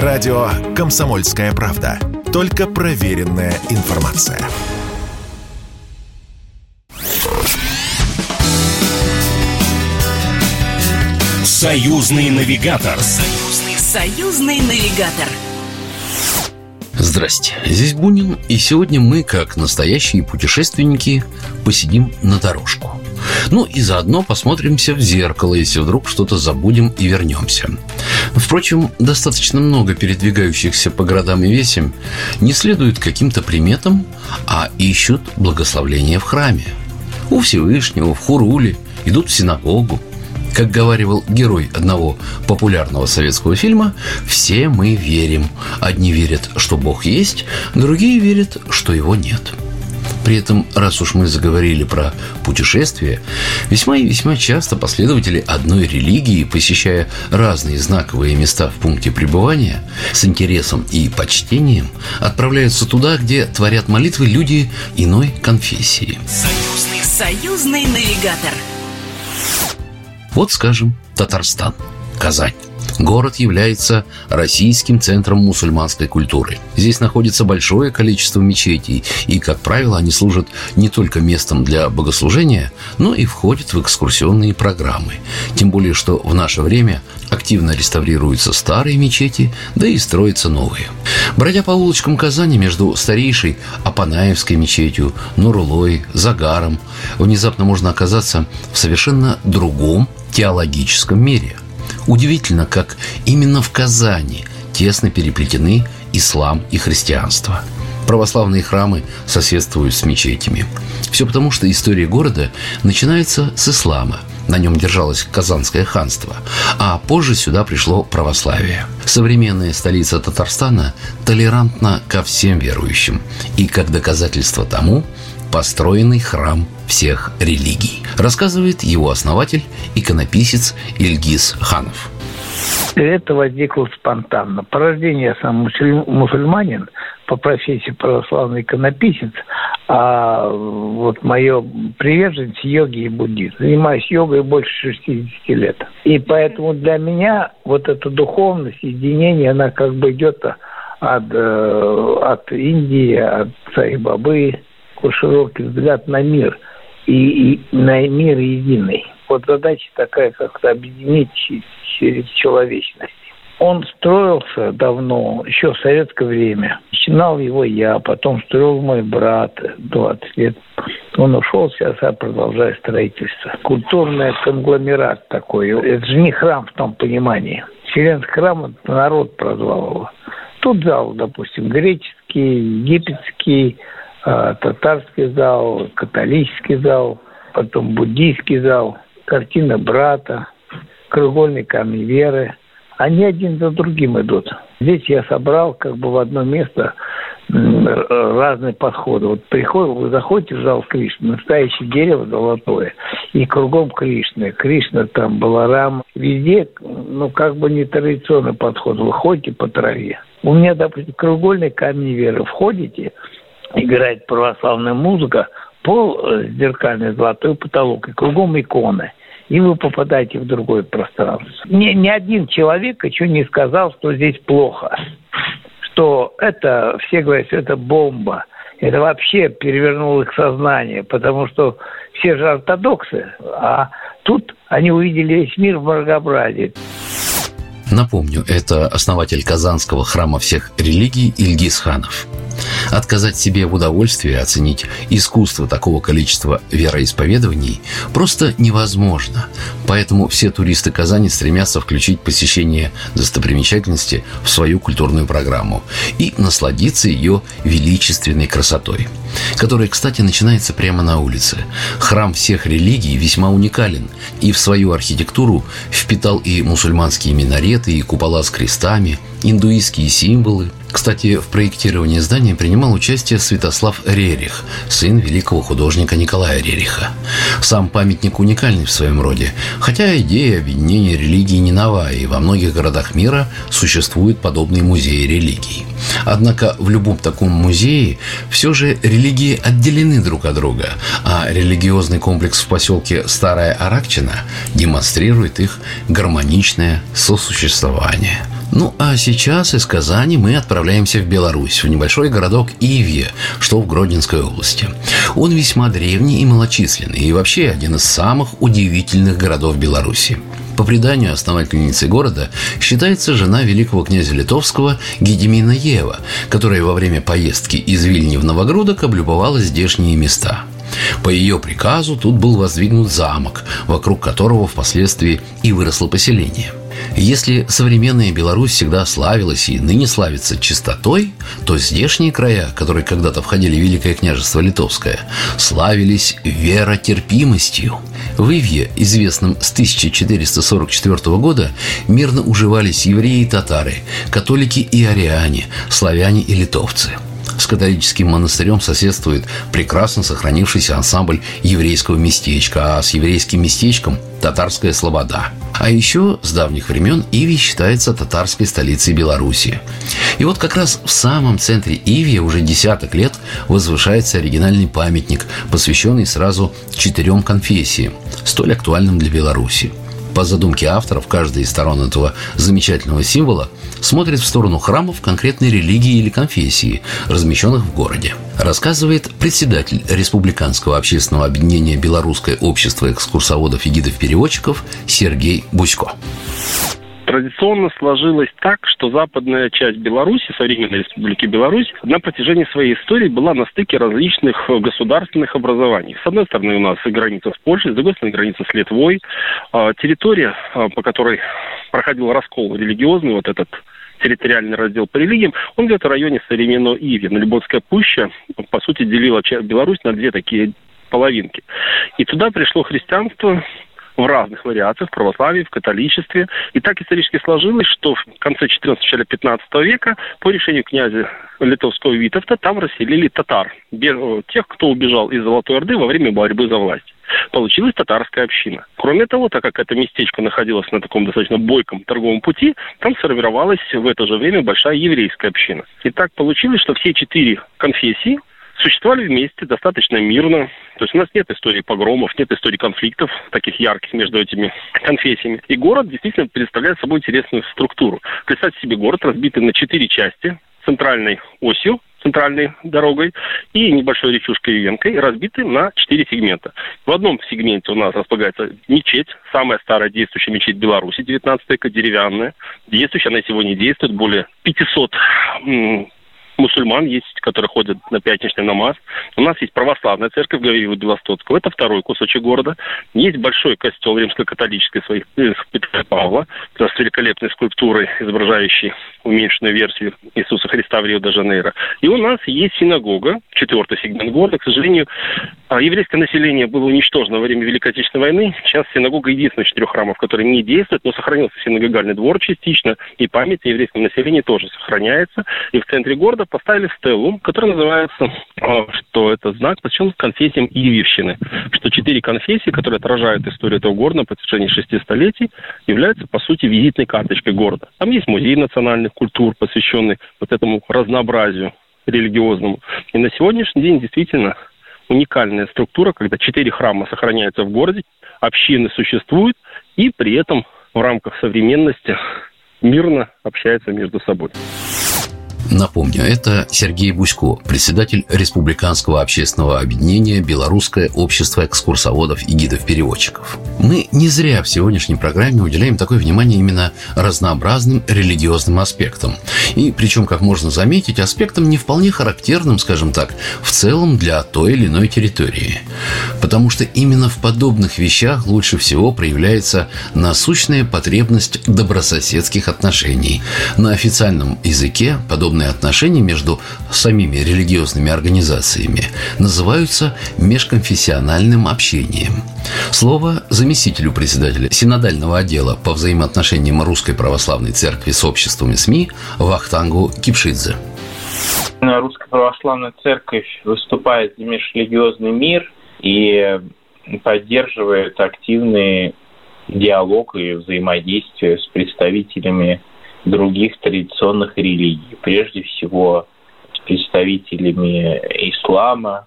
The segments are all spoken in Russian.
Радио «Комсомольская правда». Только проверенная информация. Союзный навигатор. Союзный, союзный навигатор. Здрасте, здесь Бунин, и сегодня мы, как настоящие путешественники, посидим на дорожку. Ну и заодно посмотримся в зеркало, если вдруг что-то забудем и вернемся. Впрочем, достаточно много передвигающихся по городам и весям не следуют каким-то приметам, а ищут благословления в храме. У Всевышнего, в Хуруле, идут в синагогу. Как говаривал герой одного популярного советского фильма, все мы верим. Одни верят, что Бог есть, другие верят, что его нет. При этом, раз уж мы заговорили про путешествия, весьма и весьма часто последователи одной религии, посещая разные знаковые места в пункте пребывания, с интересом и почтением отправляются туда, где творят молитвы люди иной конфессии. Союзный, союзный навигатор. Вот, скажем, Татарстан, Казань. Город является российским центром мусульманской культуры. Здесь находится большое количество мечетей, и, как правило, они служат не только местом для богослужения, но и входят в экскурсионные программы. Тем более, что в наше время активно реставрируются старые мечети, да и строятся новые. Бродя по улочкам Казани между старейшей Апанаевской мечетью, Нурулой, Загаром, внезапно можно оказаться в совершенно другом теологическом мире – Удивительно, как именно в Казани тесно переплетены ислам и христианство. Православные храмы соседствуют с мечетями. Все потому, что история города начинается с ислама. На нем держалось Казанское ханство, а позже сюда пришло православие. Современная столица Татарстана толерантна ко всем верующим. И как доказательство тому построенный храм всех религий, рассказывает его основатель, иконописец Ильгиз Ханов. Это возникло спонтанно. По рождению я сам мусульманин, по профессии православный иконописец, а вот мое приверженность йоги и буддизм. Занимаюсь йогой больше 60 лет. И поэтому для меня вот эта духовность, единение, она как бы идет от, э, от Индии, от Сайбабы, широкий взгляд на мир и, и на мир единый. Вот задача такая, как-то объединить через человечность. Он строился давно, еще в советское время. Начинал его я, потом строил мой брат 20 лет. Он ушел, сейчас я продолжаю строительство. Культурный конгломерат такой. Это же не храм в том понимании. Вселенский храм – народ прозвал его. Тут зал, допустим, греческий, египетский, татарский зал, католический зал, потом буддийский зал, картина брата, краеугольный камень веры. Они один за другим идут. Здесь я собрал как бы в одно место разные подходы. Вот приходит, вы заходите в зал Кришны, настоящее дерево золотое, и кругом Кришны. Кришна там, Баларам. Везде, ну, как бы не традиционный подход. Вы ходите по траве. У меня, допустим, краеугольный камень веры. Входите, играет православная музыка, пол э, зеркальный золотой потолок, и кругом иконы. И вы попадаете в другое пространство. Ни, ни один человек еще не сказал, что здесь плохо. Что это, все говорят, что это бомба. Это вообще перевернуло их сознание, потому что все же ортодоксы, а тут они увидели весь мир в многообразии. Напомню, это основатель Казанского храма всех религий Ильгиз Ханов. Отказать себе в удовольствии оценить искусство такого количества вероисповедований просто невозможно. Поэтому все туристы Казани стремятся включить посещение достопримечательности в свою культурную программу и насладиться ее величественной красотой которая, кстати, начинается прямо на улице. Храм всех религий весьма уникален и в свою архитектуру впитал и мусульманские минареты, и купола с крестами, индуистские символы, кстати, в проектировании здания принимал участие Святослав Рерих, сын великого художника Николая Рериха. Сам памятник уникальный в своем роде, хотя идея объединения религий не нова, и во многих городах мира существуют подобные музеи религий. Однако в любом таком музее все же религии отделены друг от друга, а религиозный комплекс в поселке Старая Аракчина демонстрирует их гармоничное сосуществование – Ну, а сейчас из Казани мы отправляемся в Беларусь, в небольшой городок Ивье, что в Гродненской области. Он весьма древний и малочисленный, и вообще один из самых удивительных городов Беларуси. По преданию, основательницей города считается жена великого князя Литовского Гедемина Ева, которая во время поездки из Вильни в Новогрудок облюбовала здешние места. По ее приказу тут был воздвигнут замок, вокруг которого впоследствии и выросло поселение – если современная Беларусь всегда славилась и ныне славится чистотой, то здешние края, которые когда-то входили в Великое княжество Литовское, славились веротерпимостью. В Ивье, известном с 1444 года, мирно уживались евреи и татары, католики и ариане, славяне и литовцы – с католическим монастырем соседствует прекрасно сохранившийся ансамбль еврейского местечка, а с еврейским местечком – татарская слобода. А еще с давних времен Иви считается татарской столицей Беларуси. И вот как раз в самом центре Иви уже десяток лет возвышается оригинальный памятник, посвященный сразу четырем конфессиям, столь актуальным для Беларуси – по задумке авторов, каждая из сторон этого замечательного символа смотрит в сторону храмов конкретной религии или конфессии, размещенных в городе. Рассказывает председатель Республиканского общественного объединения «Белорусское общество экскурсоводов и гидов-переводчиков» Сергей Бусько традиционно сложилось так, что западная часть Беларуси, современной республики Беларусь, на протяжении своей истории была на стыке различных государственных образований. С одной стороны у нас граница с Польшей, с другой стороны граница с Литвой. А, территория, а, по которой проходил раскол религиозный, вот этот территориальный раздел по религиям, он где-то в районе современного Иви. Налибонская пуща, по сути, делила Беларусь на две такие половинки. И туда пришло христианство, в разных вариациях, в православии, в католичестве. И так исторически сложилось, что в конце 14 начале 15 века по решению князя литовского Витовта там расселили татар, тех, кто убежал из Золотой Орды во время борьбы за власть. Получилась татарская община. Кроме того, так как это местечко находилось на таком достаточно бойком торговом пути, там сформировалась в это же время большая еврейская община. И так получилось, что все четыре конфессии существовали вместе достаточно мирно. То есть у нас нет истории погромов, нет истории конфликтов таких ярких между этими конфессиями. И город действительно представляет собой интересную структуру. Представьте себе город, разбитый на четыре части центральной осью, центральной дорогой и небольшой речушкой Венкой, разбиты на четыре сегмента. В одном сегменте у нас располагается мечеть, самая старая действующая мечеть Беларуси, 19 века, деревянная. Действующая, она сегодня действует, более 500 мусульман есть, которые ходят на пятничный намаз. У нас есть православная церковь Гавиева Белостоцкого. Это второй кусочек города. Есть большой костел римско-католической своих э, Петра Павла с великолепной скульптурой, изображающей уменьшенную версию Иисуса Христа в Рио-де-Жанейро. И у нас есть синагога, четвертый сегмент города. К сожалению, еврейское население было уничтожено во время Великой Отечественной войны. Сейчас синагога единственная из четырех храмов, который не действует, но сохранился синагогальный двор частично, и память о еврейском населении тоже сохраняется. И в центре города поставили стелу, которая называется, а, что это знак, посвящен конфессиям Иевщины, что четыре конфессии, которые отражают историю этого города на протяжении шести столетий, являются, по сути, визитной карточкой города. Там есть музей национальных культур, посвященный вот этому разнообразию религиозному. И на сегодняшний день действительно уникальная структура, когда четыре храма сохраняются в городе, общины существуют, и при этом в рамках современности мирно общаются между собой. Напомню, это Сергей Бусько, председатель Республиканского общественного объединения «Белорусское общество экскурсоводов и гидов-переводчиков». Мы не зря в сегодняшней программе уделяем такое внимание именно разнообразным религиозным аспектам. И причем, как можно заметить, аспектам не вполне характерным, скажем так, в целом для той или иной территории. Потому что именно в подобных вещах лучше всего проявляется насущная потребность добрососедских отношений. На официальном языке подобные международные отношения между самими религиозными организациями называются межконфессиональным общением. Слово заместителю председателя Синодального отдела по взаимоотношениям Русской Православной Церкви с обществами СМИ Вахтангу Кипшидзе. Русская Православная Церковь выступает за межрелигиозный мир и поддерживает активный диалог и взаимодействие с представителями других традиционных религий, прежде всего с представителями ислама,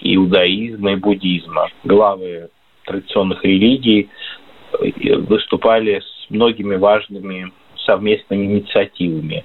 иудаизма и буддизма. Главы традиционных религий э, выступали с многими важными совместными инициативами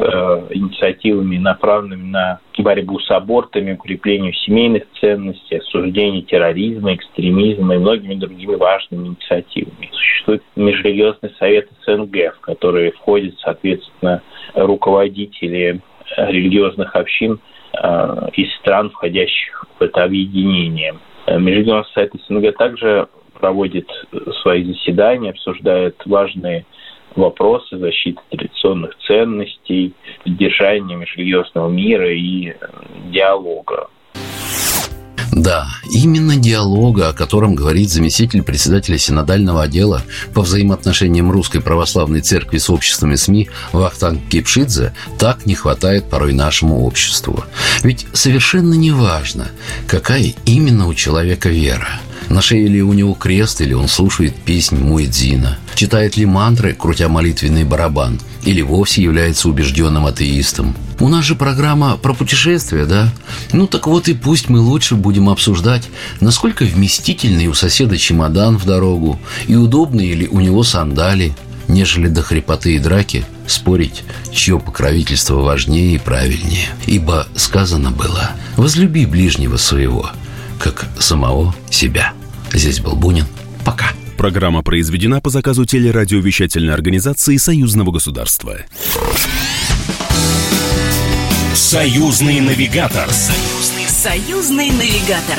Э, инициативами, направленными на борьбу с абортами, укреплению семейных ценностей, осуждение терроризма, экстремизма и многими другими важными инициативами. Существует Межрелигиозный совет СНГ, в который входят, соответственно, руководители религиозных общин э, из стран, входящих в это объединение. Межрелигиозный совет СНГ также проводит свои заседания, обсуждает важные вопросы защиты традиционных ценностей, поддержания межрелигиозного мира и э, диалога. Да, именно диалога, о котором говорит заместитель председателя синодального отдела по взаимоотношениям Русской Православной Церкви с обществами СМИ Вахтанг Кипшидзе, так не хватает порой нашему обществу. Ведь совершенно не важно, какая именно у человека вера – на шее ли у него крест, или он слушает песнь Муэдзина? Читает ли мантры, крутя молитвенный барабан? Или вовсе является убежденным атеистом? У нас же программа про путешествия, да? Ну так вот и пусть мы лучше будем обсуждать, насколько вместительный у соседа чемодан в дорогу и удобные ли у него сандали, нежели до хрипоты и драки спорить, чье покровительство важнее и правильнее. Ибо сказано было «возлюби ближнего своего, как самого себя». Здесь был Бунин. Пока. Программа произведена по заказу телерадиовещательной организации Союзного государства. Союзный навигатор. Союзный, союзный навигатор.